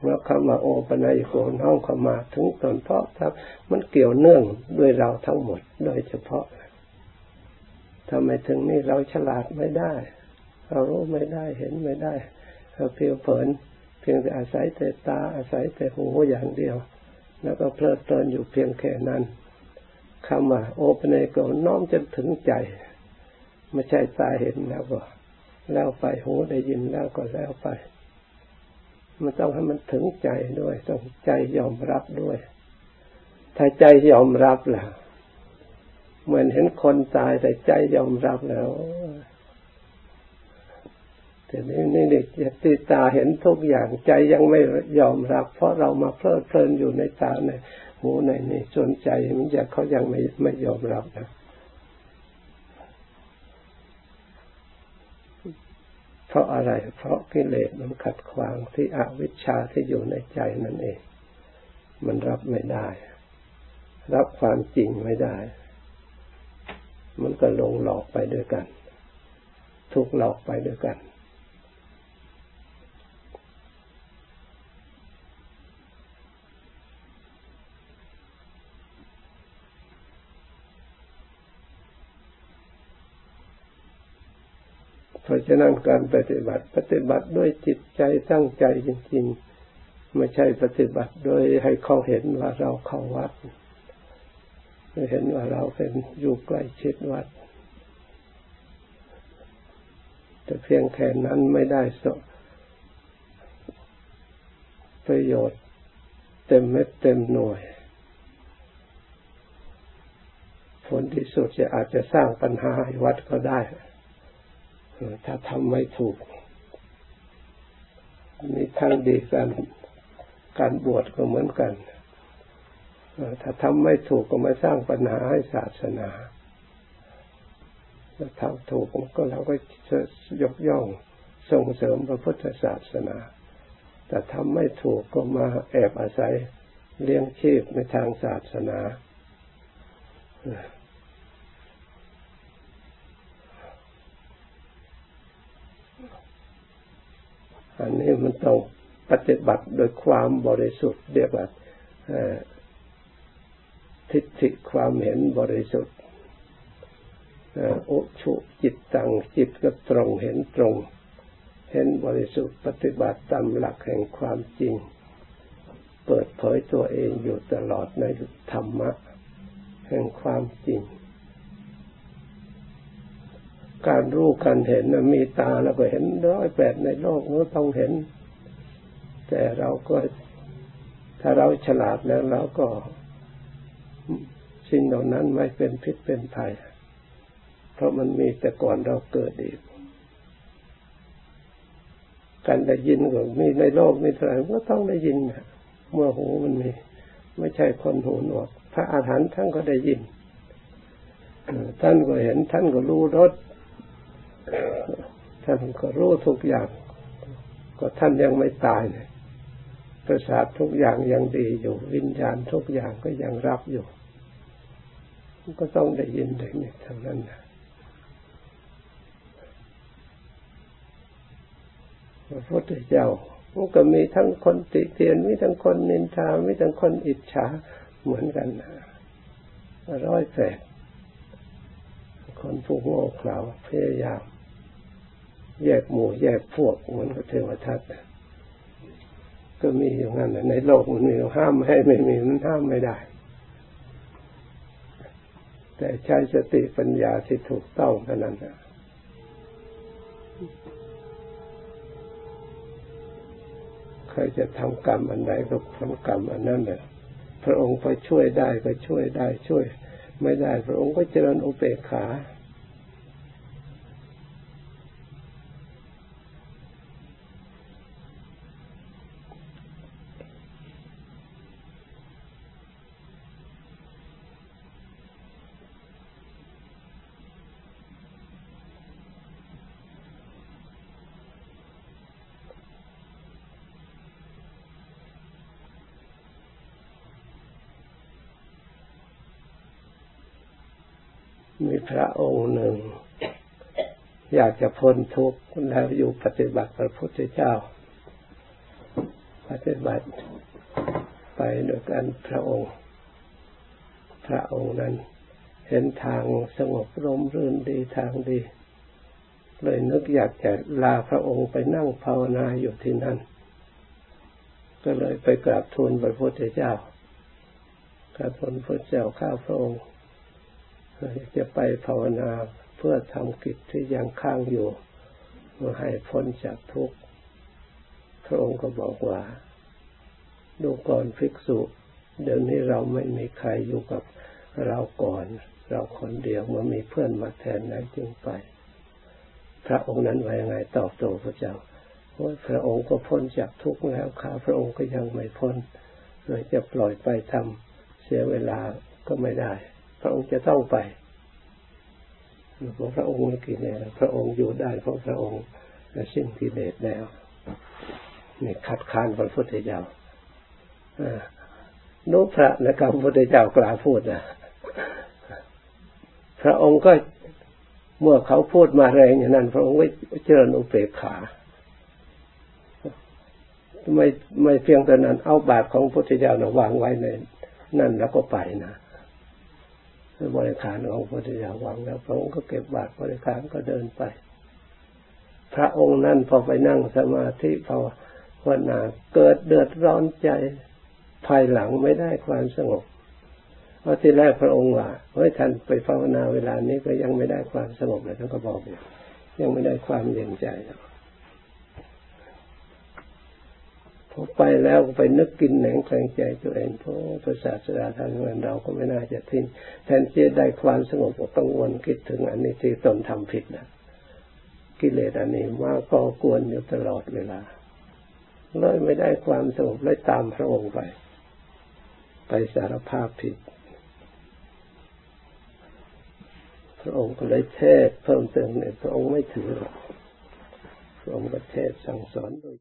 เมื่อเข้ามาโอปนัยโกน้องเข้ามาถึงตนเพราะครับ มันเกี่ยวเนื่องด้วยเราทั้งหมด โดยเฉพาะทำไมถึงนี่เราฉลาดไม่ได้ เรารู้ไม่ได้เห็นไม่ได้เราเพียงเผิน เพียงแต่อาศัยแต่ตาอาศัยแต่หูอย่างเดียว แล้วก็เพลิดเพลินอยู่เพียงแค่นั้นคำว่าโอปนัยโกน้อมจนถึงใจไม่ใช่ตาเห็นแล้วก็แล้วไปหูได้ยินแล้วก็แล้วไป มันต้องให้มันถึงใจด้วย ต้องใจยอมรับด้วย ถ้าใจยอมรับแล้วเหมือนเห็นคนตายแต่ใจยอมรับแล้วแต่นี่นี่เด็กตีตาเห็นทุกอย่างใจยังไม่ยอมรับ เพราะเรามาเพลิดเพลินอยู่ในตาในหูในนี่ส่วนใจมันจะเขายังไม่ไม่ยอมรับนะ เพราะอะไร เพราะกิเลสมันขัดขวางที่อวิชชาที่อยู่ในใจนั่นเอง มันรับไม่ได้ รับความจริงไม่ได้ มันก็ลงหลอกไปด้วยกัน ทุกหลอกไปด้วยกัน เราะฉะนั้นการปฏิบัติปฏิบัติด้วยจิตใจตั้งใจจริงๆ ไม่ใช่ปฏิบัติโดยให้เขาเห็นว่าเราเข้าวัดไม่เห็นว่าเราเป็นอยู่ใกล้ชิดวัด แต่เพียงแค่นั้นไม่ได้สประโยชน์ เต็มเม็ดเต็มหน่วย ผลที่สุดจะอาจจะสร้างปัญหาให้วัดก็ได้ ถ้าทำไม่ถูกมีทั้งดีกันการบวชก็เหมือนกัน ถ้าทำไม่ถูกก็มาสร้างปัญหาให้ศาสนาถ้าทำถูกก็เราก็จะยกย่องส่งเสริมพระพุทธศาสนา แต่ทำไม่ถูกก็มาแอบอาศัยเลี้ยงชีพในทางศาสนา อันนี้มันต้องปฏิบัติโดยความบริสุทธิ์เรียกว่าทิฏฐิความเห็นบริสุทธิ์อุชุจิตตังจิตก็ตรงเห็นตรง เห็นบริสุทธิ์ปฏิบัติตามหลักแห่งความจริง เปิดเผยตัวเองอยู่ตลอดในธรรมะ แห่งความจริง การรู้การเห็นมีตาแล้วก็เห็นร้อยแปดในโลกนี้ต้องเห็น แต่เราก็ถ้าเราฉลาดแล้วเราก็ สิ่งเหล่านั้นไม่เป็นพิษเป็นภัยเพราะมันมีแต่ก่อนเราเกิดอีกการได้ยินก็มีในโลกมีเท่าไหร่ก็ต้องได้ยินเมื่อหูมันมี ไม่ใช่คนหูหนวกพระอาหารท่านก็ได้ยินท่านก็เห็นท่านก็รู้รส ท่านก็รู้ทุกอย่าง ก็ท่านยังไม่ตายเลยประสาททุกอย่างยังดีอยู่ วิญญาณทุกอย่างก็ยังรับอยู่ ก็ต้องได้ยินได้นี่ทั้งนั้นนะพระพุทธเจ้ามันก็มีทั้งคนติเตียนมีทั้งคนนินทามีทั้งคนอิจฉาเหมือนกันนะร้อยแปด คนผู้โง่เขลาพยายามแยกหมู่แยกพวกเหมือนกับเทวทัตก็มีอย่างนั้นในโลกมันมีห้ามให้ไม่มีมันห้ามไม่ได้ แต่ใช้สติปัญญาที่ถูกต้องเท่านั้นนะใครจะทำกรรมอันใดก็ทำกรรมอันนั้นเลยพระองค์ไปช่วยได้ก็ช่วยได้ช่วย ไม่ได้พระองค์ก็เจริญอุเบกขา มีพระองค์หนึ่ง อยากจะพ้นทุกข์แล้วอยู่ปฏิบัติพระพุทธเจ้า ปฏิบัติไปโดยการพระองค์ พระองค์นั้น เห็นทางสงบร่มรื่นดีทางดี เลยนึกอยากจะลาพระองค์ไปนั่งภาวนาอยู่ที่นั่น ก็เลยไปกราบทูลพระพุทธเจ้า กราบทูลพระเจ้าข้าพระองค์ จะไปภาวนาเพื่อทำกิจที่ยังค้างอยู่เพื่อให้พ้นจากทุกข์พระองค์ก็บอกว่าดูก่อนภิกษุ เดี๋ยวนี้เราไม่มีใครอยู่กับเราก่อน เราคนเดียวมันมีเพื่อนมาแทนนั้นจึงไป พระองค์นั้นว่ายังไงตอบโต้พระเจ้าว่าพระองค์ก็พ้นจากทุกข์แล้วข้าพระองค์ก็ยังไม่พ้นเลยจะปล่อยไปทำเสียเวลาก็ไม่ได้ พระองค์จะต้องไปเพราะพระองค์ไม่กิเลสพระองค์อยู่ได้เพราะพระองค์สิ้นกิเลสแล้วนี่ขัดขานพระพุทธเจ้าโนพระนะครับพระพุทธเจ้ากล่าวพูดนะพระองค์ก็เมื่อเขาพูดมาแรงอย่างนั้น พระองค์ไม่เจริญอุเบกขาไม่ไม่เพียงแต่นั้นเอาบาตรของพระพุทธเจ้านะวางไว้ในนั่นแล้วก็ไปนะ บริขารของพระพุทธเจ้าวางแล้วพระองค์ก็เก็บบาตรบริขารก็เดินไป พระองค์นั้นพอไปนั่งสมาธิภาวนาเกิดเดือดร้อนใจภายหลังไม่ได้ความสงบเพราะที่แรกพระองค์ว่าเฮ้ยท่านไปภาวนาเวลานี้ก็ยังไม่ได้ความสงบเลยท่านก็บอกอยู่ยังไม่ได้ความเย็นใจ ไปแล้วไปนึกกินแหนงแขงใจตัวเองเพราะพระศาสดาท่านเงินเราก็ไม่น่าจะทิ้งแทนที่ได้ความสงบก็ต้องวนคิดถึงอันนี้ที่ตนทำผิดนะกิเลสอันนี้มาก็กวนอยู่ตลอดเวลาเลยไม่ได้ความสงบเลยตามพระองค์ไป ไปสารภาพผิด พระองค์ก็เลยเทศเพิ่มเติมเนี่ยพระองค์ไม่ถือหรอกพระองค์ก็เทศสั่งสอนโดย